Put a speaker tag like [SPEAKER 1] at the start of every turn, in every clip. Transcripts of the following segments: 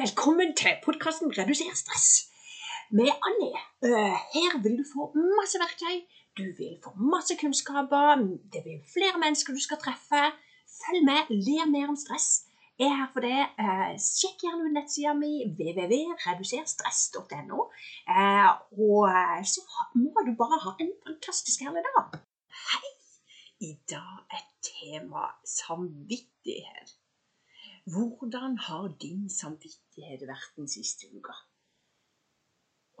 [SPEAKER 1] Velkommen til podkasten 'Reduser stress' med Annie. Uh, her vil du få masse verktøy, du vil få masse kunnskaper, det blir flere mennesker du skal treffe. Følg med, ler mer om stress. Jeg er her for det. Uh, sjekk gjerne ut nettsida mi www.reduserstress.no. Uh, og så må du bare ha en fantastisk herlig dag. Hei! I dag er tema samvittighet. Hvordan har din samvittighet vært den siste uka?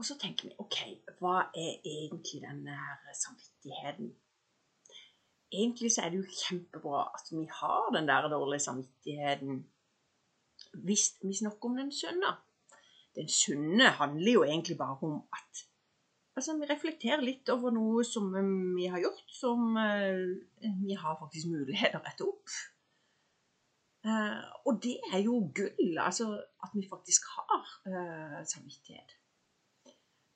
[SPEAKER 1] Og så tenker vi OK, hva er egentlig denne her samvittigheten? Egentlig så er det jo kjempebra at vi har den der dårlige samvittigheten hvis vi snakker om den sunne. Den sunne handler jo egentlig bare om at altså, vi reflekterer litt over noe som vi har gjort, som uh, vi har faktisk mulighet til å rette opp. Uh, og det er jo gull, altså at vi faktisk har uh, samvittighet.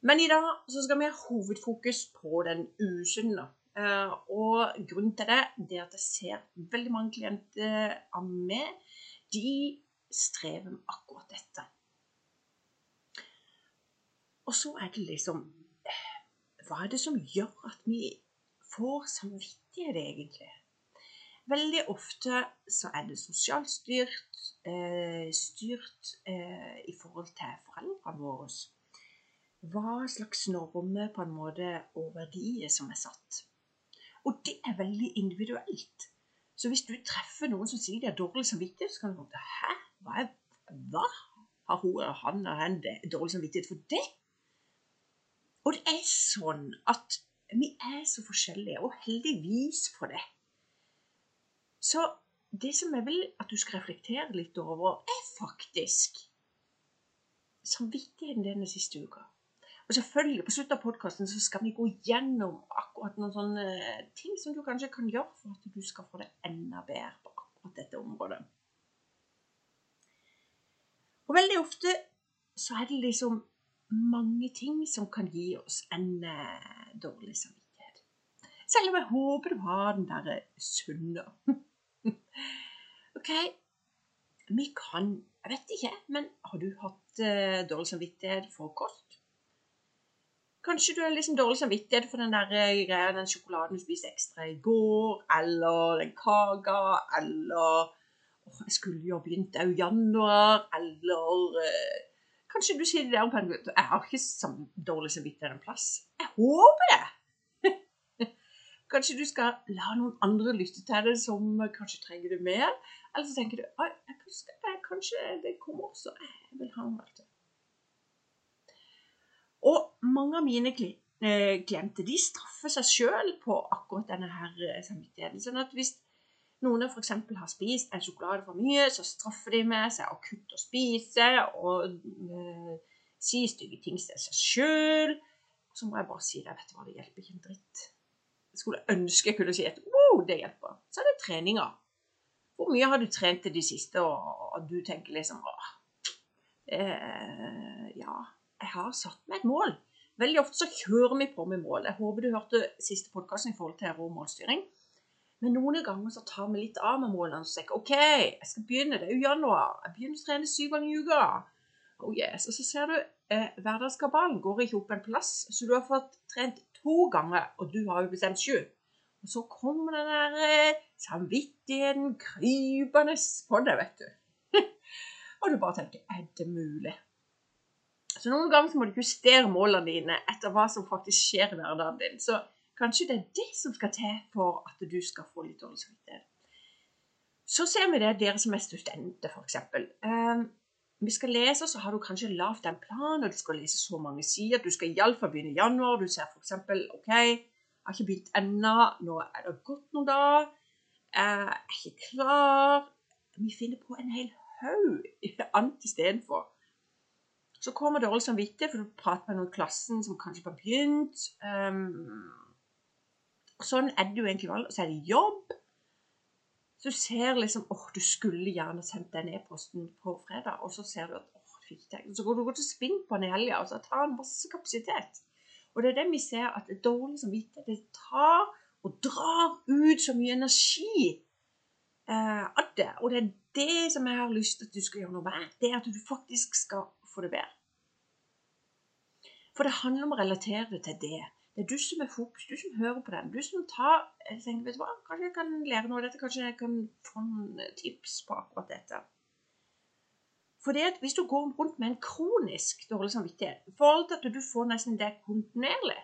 [SPEAKER 1] Men i dag så skal vi ha hovedfokus på den usunne. Uh, og grunnen til det, det er at jeg ser veldig mange klienter av meg, de strever med akkurat dette. Og så er det liksom Hva er det som gjør at vi får samvittighet, egentlig? Veldig ofte så er det sosialt styrt, eh, styrt eh, i forhold til foreldrene våre. Hva slags normer på en måte og verdier som er satt. Og det er veldig individuelt. Så hvis du treffer noen som sier de har dårlig samvittighet, så kan du tenke Hæ? Hva, er, hva? Har hun eller han eller han dårlig samvittighet for det? Og det er sånn at vi er så forskjellige, og heldigvis for det. Så det som jeg vil at du skal reflektere litt over, er faktisk samvittigheten denne siste uka. Og selvfølgelig, på slutten av podkasten skal vi gå gjennom akkurat noen sånne ting som du kanskje kan gjøre for at du skal få det enda bedre på akkurat dette området. Og veldig ofte så er det liksom mange ting som kan gi oss en eh, dårlig samvittighet. Selv om jeg håper du har den derre sunne. OK, vi kan Jeg vet ikke, men har du hatt uh, dårlig samvittighet for kost? Kanskje du har liksom dårlig samvittighet for den der uh, greia, den sjokoladen du spiste ekstra i går, eller den kaka, eller oh, Jeg skulle jo begynt òg i januar, eller uh, Kanskje du sier det der en måte Jeg har ikke dårlig samvittighet en plass. Jeg håper det! Kanskje du skal la noen andre lytte til det som kanskje trenger det mer. Eller så tenker du at kanskje det kommer også. Jeg vil ha noe det. Og mange av mine eh, klienter de straffer seg sjøl på akkurat denne her eh, samvittigheten. Sånn at hvis noen f.eks. har spist en sjokolade for mye, så straffer de med seg å kutte å spise og øh, si stygge ting til seg sjøl. Så må jeg bare si det, vet du hva, det hjelper ikke en dritt skulle ønske jeg kunne si at wow, det hjelper. Så er det treninga. Hvor mye har du trent til de siste, og, du tenker liksom åh, eh, ja, jeg har satt meg et mål. Veldig ofte så kjører vi på med mål. Jeg håper du hørte siste podkast i forhold til rå målstyring. Men noen ganger så tar vi litt av med målene og sier OK, jeg skal begynne, det er jo januar. Jeg begynner å trene syv ganger i uka. Oh yes. Og så ser du eh, hverdagskabalen går ikke opp en plass, så du har fått trent to ganger, og du har jo bestemt sju. Og så kommer den der eh, samvittigheten krypende på deg, vet du. og du bare tenker Er det mulig? Så noen ganger så må du justere målene dine etter hva som faktisk skjer i hverdagen din. Så kanskje det er det som skal til for at du skal få litt dårlig samvittighet. Så ser vi det dere som er studenter, f.eks. Vi skal lese, så har du kanskje lagd en plan, og du skal lese så mange sider. Du skal iallfall begynne i januar. Du ser f.eks. OK, jeg har ikke begynt ennå. Nå er det gått noen dager. Jeg er ikke klar. Vi finner på en hel haug annet istedenfor. Så kommer dårlig samvittighet, for du prater med noen i klassen som kanskje har begynt. Um, sånn er det jo egentlig. Så er det jobb. Så du ser liksom åh, du skulle gjerne sendt den e-posten på fredag, og så ser du at åh, du fikk det. Så går du til spinn på den i helga, og så tar den masse kapasitet. Og det er det vi ser, at det er dårlig samvittighet det tar og drar ut så mye energi eh, av det. Og det er det som jeg har lyst til at du skal gjøre noe med, det er at du faktisk skal få det bedre. For det handler om å relatere det til det. Det er du som er fokus, du som hører på den. Du som tar tenker, vet du hva, Kanskje jeg kan lære noe av dette, kanskje jeg kan få noen tips på akkurat dette. For det at hvis du går rundt med en kronisk dårlig samvittighet i forhold til at du får nesten det kontinuerlig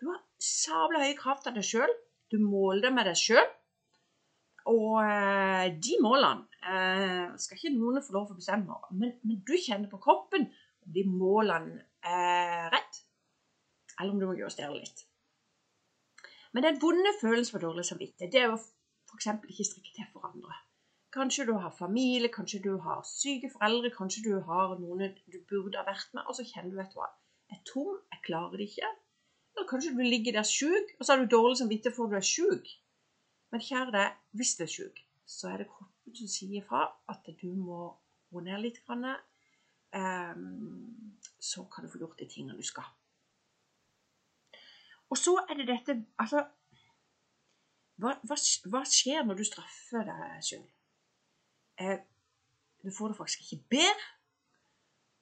[SPEAKER 1] Du har sabla høye krav til deg sjøl. Du måler det med deg sjøl. Og eh, de målene eh, skal ikke noen få lov til å bestemme, men, men du kjenner på kroppen de målene er rett, eller om du må justere litt. Men den vonde følelsen for dårlig samvittighet, det er å f.eks. ikke strikke til for andre. Kanskje du har familie, kanskje du har syke foreldre, kanskje du har noen du burde ha vært med, og så kjenner du vet du hva, jeg er tom, jeg klarer det ikke. Eller kanskje du ligger der sjuk, og så har du dårlig samvittighet for at du er sjuk. Men kjære deg, hvis du er syk, så er det kroppen som sier fra at du må roe ned litt. Um, så kan du få gjort de tingene du skal. Og så er det dette Altså hva, hva, hva skjer når du straffer deg sjøl? Eh, du får det faktisk ikke bedre.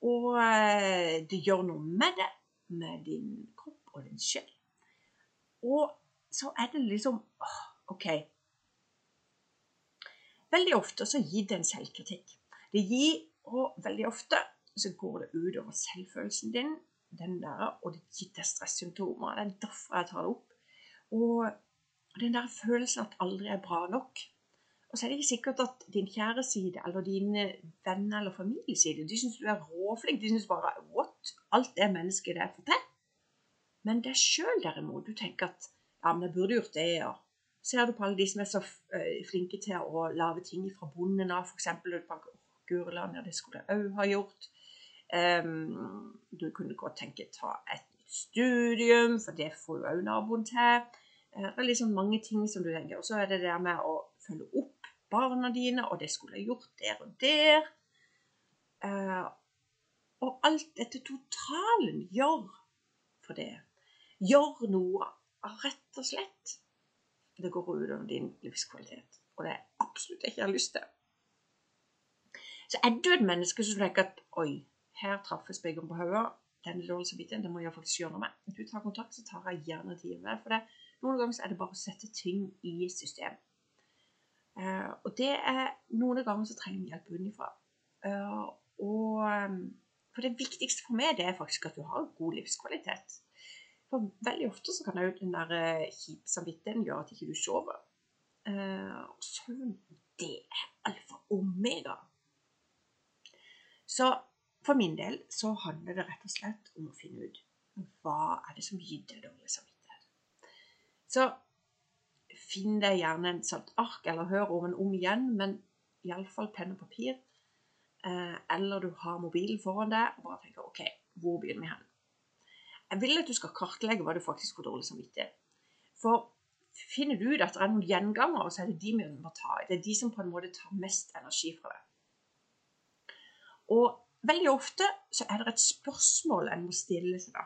[SPEAKER 1] Og eh, det gjør noe med det, med din kropp og din sjel. Og så er det liksom åh, OK. Veldig ofte så gir det en selvkritikk. Det gir, og veldig ofte så går det ut over selvfølelsen din, den der, og det gir deg stressymptomer. Det er derfor jeg tar det opp. Og den der følelsen at aldri er bra nok. Og så er det ikke sikkert at din kjære side eller dine venner eller familieside de syns du er råflink. De syns bare what? Alt det mennesket der for deg Men deg sjøl derimot, du tenker at ja, men jeg burde gjort det, ja ser du på alle de som er så eh, flinke til å lage ting fra bunnen av, f.eks. Gurland, ja, det skulle jeg òg ha gjort. Du kunne godt tenke ta et studium, for det får jo òg naboen til. Uh, det er liksom mange ting som du tenker. Og så er det det med å følge opp barna dine, og det skulle jeg gjort der og der. Uh, og alt dette totalen gjør for det. Gjør noe rett og slett det går ut over din livskvalitet. Og det er absolutt ikke jeg har lyst til. Så er du et menneske som tenker at oi, her traffes spikeren på hodet, denne dårlige samvittigheten, må jeg faktisk gjøre noe med. Du tar kontakt, så tar jeg gjerne tid med For det, noen ganger er det bare å sette ting i system. Uh, og det er Noen ganger så trenger vi hjelp utenfra. Uh, og um, For det viktigste for meg det er faktisk at du har god livskvalitet. For veldig ofte så kan òg den der eh, kjipe samvittigheten gjøre at ikke du sover. Og søvn, det er alfa og omega. Så for min del så handler det rett og slett om å finne ut hva er det som gir deg dårlig samvittighet. Så finn deg gjerne en salt ark, eller hør om en om igjen, men iallfall penn og papir. Uh, eller du har mobilen foran deg og bare tenker OK, hvor begynner vi hen? Jeg vil at du skal kartlegge hva du faktisk får dårlig samvittighet. For finner du ut at det er noen gjengangere, så er det de vi må ta i. Det er de som på en måte tar mest energi fra deg. Og veldig ofte så er det et spørsmål en må stille seg da.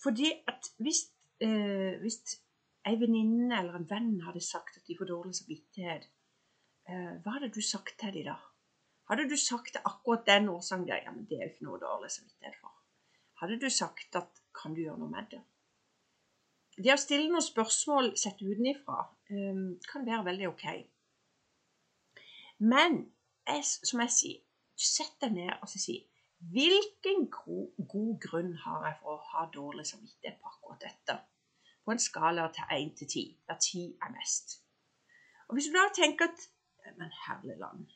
[SPEAKER 1] Fordi at hvis, eh, hvis ei venninne eller en venn hadde sagt at de får dårlig samvittighet, eh, hva hadde du sagt til dem da? Hadde du sagt til akkurat den årsaken der, ja, men det er jo ikke noe dårlig samvittighet for. Hadde du sagt at kan du gjøre noe med det? Det å stille noen spørsmål sett utenifra um, kan være veldig OK. Men jeg, som jeg sier, sett deg ned og si Hvilken god, grunn har jeg for å ha dårlig samvittighet på akkurat dette? På en skala til 1 til 10, der 10 er mest. Og Hvis du da tenker at Men herlig land,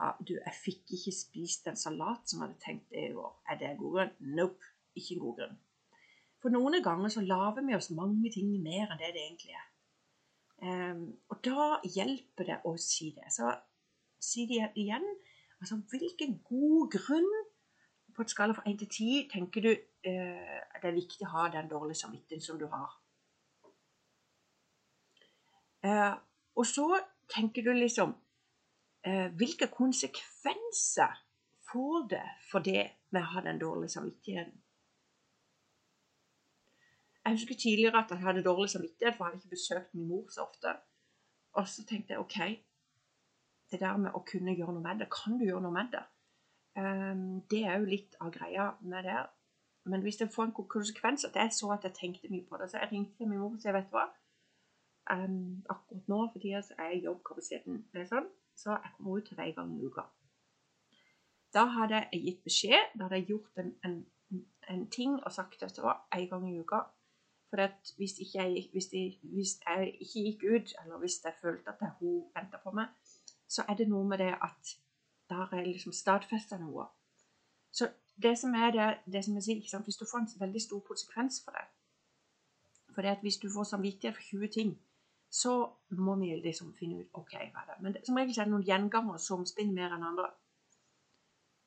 [SPEAKER 1] ja, du, jeg fikk ikke spist en salat som jeg hadde tenkt det i år. Er det en god grunn? Nope, ikke en god grunn. For noen ganger så lager vi oss mange ting mer enn det det egentlig er. Um, og da hjelper det å si det. Så si det igjen. Altså, hvilken god grunn på et skala fra 1 til 10 tenker du uh, det er viktig å ha den dårlige samvittigheten som du har? Eh, og så tenker du liksom eh, Hvilke konsekvenser får det for det med å ha den dårlige samvittigheten? Jeg husker tidligere at jeg hadde dårlig samvittighet, for jeg hadde ikke besøkt min mor så ofte. Og så tenkte jeg OK, det der med å kunne gjøre noe med det. Kan du gjøre noe med det? Um, det er jo litt av greia med det. Men hvis det får en konsekvens at jeg så at jeg tenkte mye på det, så jeg ringte min mor og sa vet du hva, um, akkurat nå for tida er jobbkapasiteten det er sånn, så jeg kommer ut til deg en gang i uka. Da hadde jeg gitt beskjed, da hadde jeg gjort en, en, en ting og sagt at det var en gang i uka. For hvis, jeg, hvis, jeg, hvis, jeg, ikke gikk ut, eller hvis jeg følte at hun venta på meg, så er det noe med det at da er liksom stadfesta noe. Så det som er det, det som jeg sier, Hvis du får en veldig stor konsekvens for det For det at hvis du får samvittighet for 20 ting, så må vi liksom finne ut ok, hva er det Men det, som regel er det noen gjengangere som spinner mer enn andre.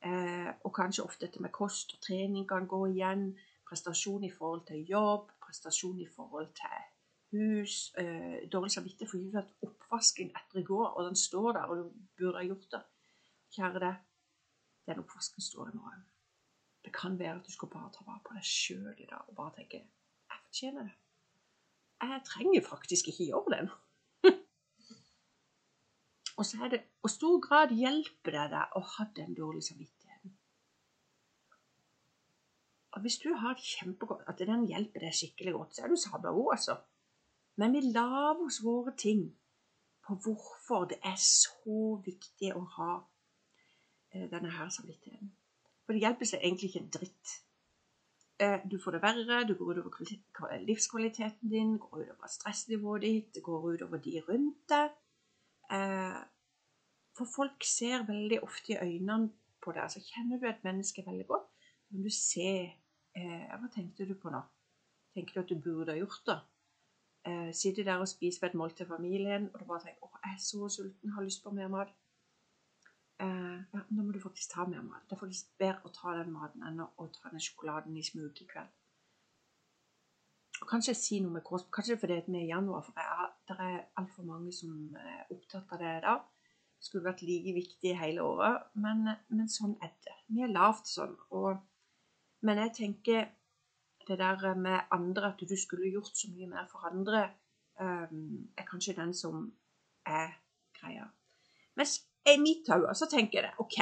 [SPEAKER 1] Eh, og kanskje ofte dette med kost og trening kan gå igjen. Prestasjon i forhold til jobb, prestasjon i forhold til hus. Eh, dårlig samvittighet for hatt oppvasken etter i går, og den står der, og du burde ha gjort det. Kjære deg, den oppvasken står nå òg. Det kan være at du skal bare ta vare på deg sjøl i dag og bare tenke jeg fortjener det. Jeg trenger faktisk ikke gjøre den. og så er det hvor stor grad hjelper det deg å ha den dårlige samvittigheten. Og hvis du har kjempegodt, at den hjelper deg skikkelig godt, så er du sabla god, altså. Men vi lar oss våre ting på hvorfor det er så viktig å ha eh, denne her samvittigheten. For det hjelper seg egentlig ikke en dritt. Eh, du får det verre, du går utover livskvaliteten din, går utover stressnivået ditt, det går utover de rundt deg. Eh, for folk ser veldig ofte i øynene på deg. Så kjenner du et menneske veldig godt, så du ser Hva tenkte du på nå? Tenker du at du burde ha gjort det? Sitter der og spiser ved et måltid til familien, og du bare tenker 'Å, jeg er så sulten, har lyst på mer mat' eh, ja, nå må du faktisk ta mer mat. Det er faktisk bedre å ta den maten enn å ta den sjokoladen i smug i kveld. Og kanskje si noe med kost, kanskje fordi vi er i januar, for jeg, det er altfor mange som er opptatt av det da. Skulle vært like viktig hele året, men, men sånn er det. Vi er lavt sånn. Og, men jeg tenker det der med andre, at du skulle gjort så mye mer for andre, um, er kanskje den som er greia. Mens i mitt hode så tenker jeg det. OK,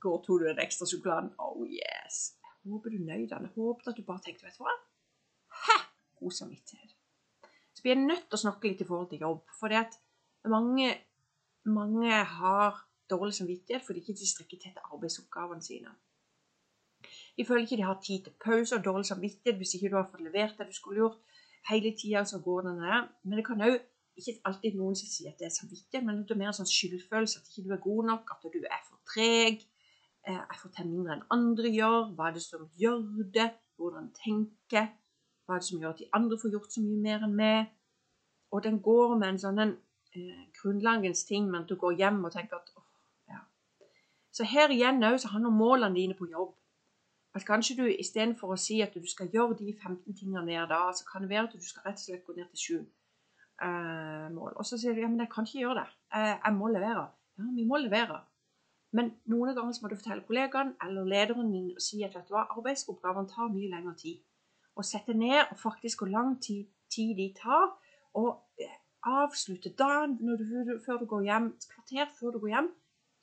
[SPEAKER 1] går tok du den ekstra sjokoladen? Oh yes. Jeg håper du nøyd den. Jeg håper at du bare tenkte Vet du hva? Hæ! God samvittighet. Så blir jeg nødt til å snakke litt i forhold til jobb. For det at mange, mange har dårlig samvittighet fordi de ikke strekker til til arbeidsoppgavene sine. Føler ikke de har tid til pause og dårlig samvittighet hvis ikke du har fått levert det du skulle gjort. Hele tida så går den der. Men det kan òg ikke alltid noen som sier at det er samvittighet, men det er mer sånn skyldfølelse. At ikke du er god nok, at du er for treg. Jeg får til mindre enn andre gjør. Hva er det som gjør det? Hvordan tenker? Hva er det som gjør at de andre får gjort så mye mer enn meg? Og den går med en sånn en, eh, grunnlagens ting, men du går hjem og tenker at åh, ja. Så her igjen òg handler målene dine på jobb. At kanskje du istedenfor å si at du skal gjøre de 15 tingene der da, så kan det være at du skal rett og slett gå ned til 7 eh, mål. Og så sier du ja, men jeg kan ikke gjøre det. Jeg, jeg må levere. Ja, vi må levere. Men noen ganger må du fortelle kollegaen eller lederen din og si at vet du hva, arbeidsoppgavene tar mye lengre tid. Og sette ned og faktisk hvor lang tid, tid de tar. Og eh, avslutte dagen du, før du går hjem, kvarter før du går hjem.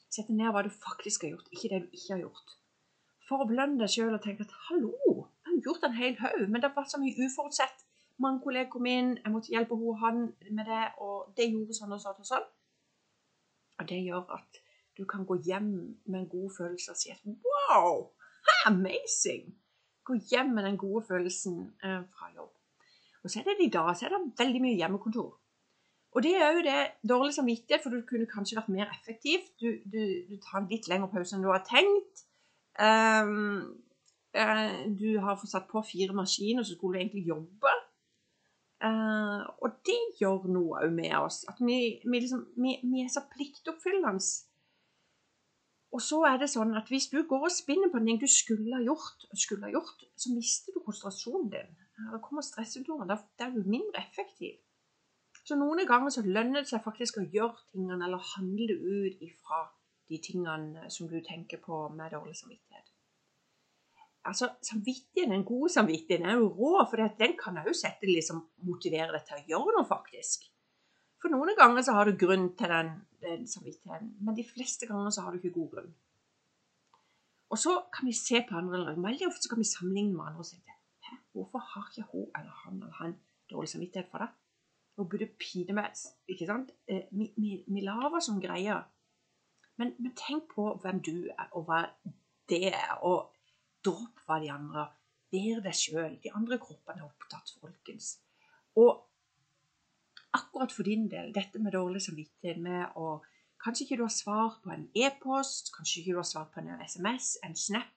[SPEAKER 1] Sette ned hva du faktisk har gjort, ikke det du ikke har gjort. For å belønne deg sjøl og tenke at hallo, jeg har gjort en hel haug, men det var så mye uforutsett mange kolleger kom inn, jeg måtte hjelpe henne og han med det, og det gjorde sånn og sånn og sånn. Og det gjør at du kan gå hjem med en god følelse og si at wow, amazing! Gå hjem med den gode følelsen eh, fra jobb. Og så er det i dag så er det veldig mye hjemmekontor. Og det er jo det dårlig samvittighet, for du kunne kanskje vært mer effektiv. Du, du, du tar en litt lengre pause enn du har tenkt. Um, du har fått satt på fire maskiner, så skulle du egentlig jobbe. Uh, og det gjør noe òg med oss. At vi, vi, liksom, vi, vi er så pliktoppfyllende. Og så er det sånn at hvis du går og spinner på en ting du skulle ha gjort, skulle ha gjort så mister du konsentrasjonen din. Da kommer stressymptomer. Da, da er du mindre effektiv. Så noen ganger så lønner det seg faktisk å gjøre tingene eller handle ut ifra de tingene som du tenker på med dårlig samvittighet altså, samvittigheten, Den gode samvittigheten er jo rå, for den kan òg sette liksom, motivere deg til å gjøre noe, faktisk. For noen ganger så har du grunn til den, den samvittigheten, men de fleste ganger så har du ikke god grunn. Og så kan vi se på andre. Veldig ofte så kan vi sammenligne med andre og si Hæ, hvorfor har ikke hun eller han eller han dårlig samvittighet for det? Hun burde pine meg, ikke sant? Eh, vi, vi, vi lager sånne greier. Men, men, tenk på hvem du er, og hva det er, og dropp hva de andre Vær deg sjøl. De andre kroppene er opptatt, folkens. Og akkurat for din del, dette med dårlig samvittighet med å Kanskje ikke du har svar på en e-post, kanskje ikke du har svar på en SMS, en snap.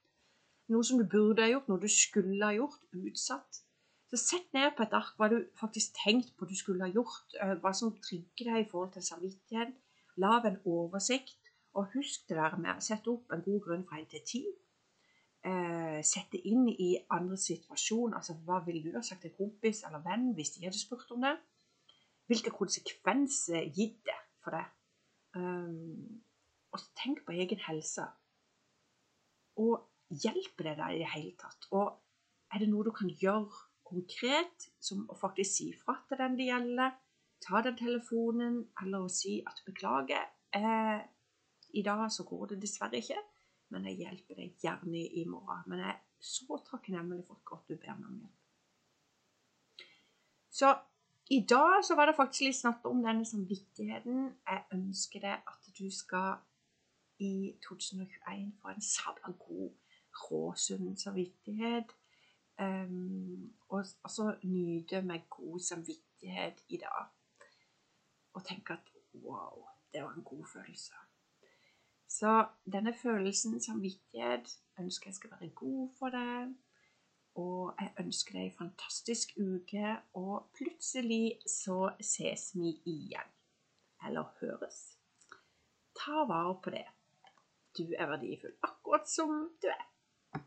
[SPEAKER 1] Noe som du burde ha gjort, noe du skulle ha gjort, utsatt. Så sett ned på et ark hva du faktisk tenkte på du skulle ha gjort, eh, hva som trigger deg i forhold til samvittighet. Lag en oversikt, og husk det der med å sette opp en god grunn fra 1 til 10. Eh, sette inn i andre situasjon. Altså hva ville du ha sagt til kompis eller venn hvis de hadde spurt om det? Hvilke konsekvenser gitt det for deg? Um, og tenk på egen helse. Og hjelper det deg i det hele tatt? Og er det noe du kan gjøre konkret, som å faktisk si fra til den det gjelder? Ta den telefonen, eller å si at 'beklager, eh, i dag så går det dessverre ikke', men jeg hjelper deg gjerne i morgen. Men jeg er så takknemlig for at du ber meg om hjelp. Så i dag så var det faktisk litt snakk om denne samvittigheten. Jeg ønsker deg at du skal i 2021 få en sabla god, råsunn samvittighet. Um, og altså nyte med god samvittighet i dag. Og tenke at wow, det var en god følelse. Så denne følelsen, samvittighet, ønsker jeg skal være god for deg. Og jeg ønsker deg en fantastisk uke, og plutselig så ses vi igjen. Eller høres. Ta vare på det. Du er verdifull akkurat som du er.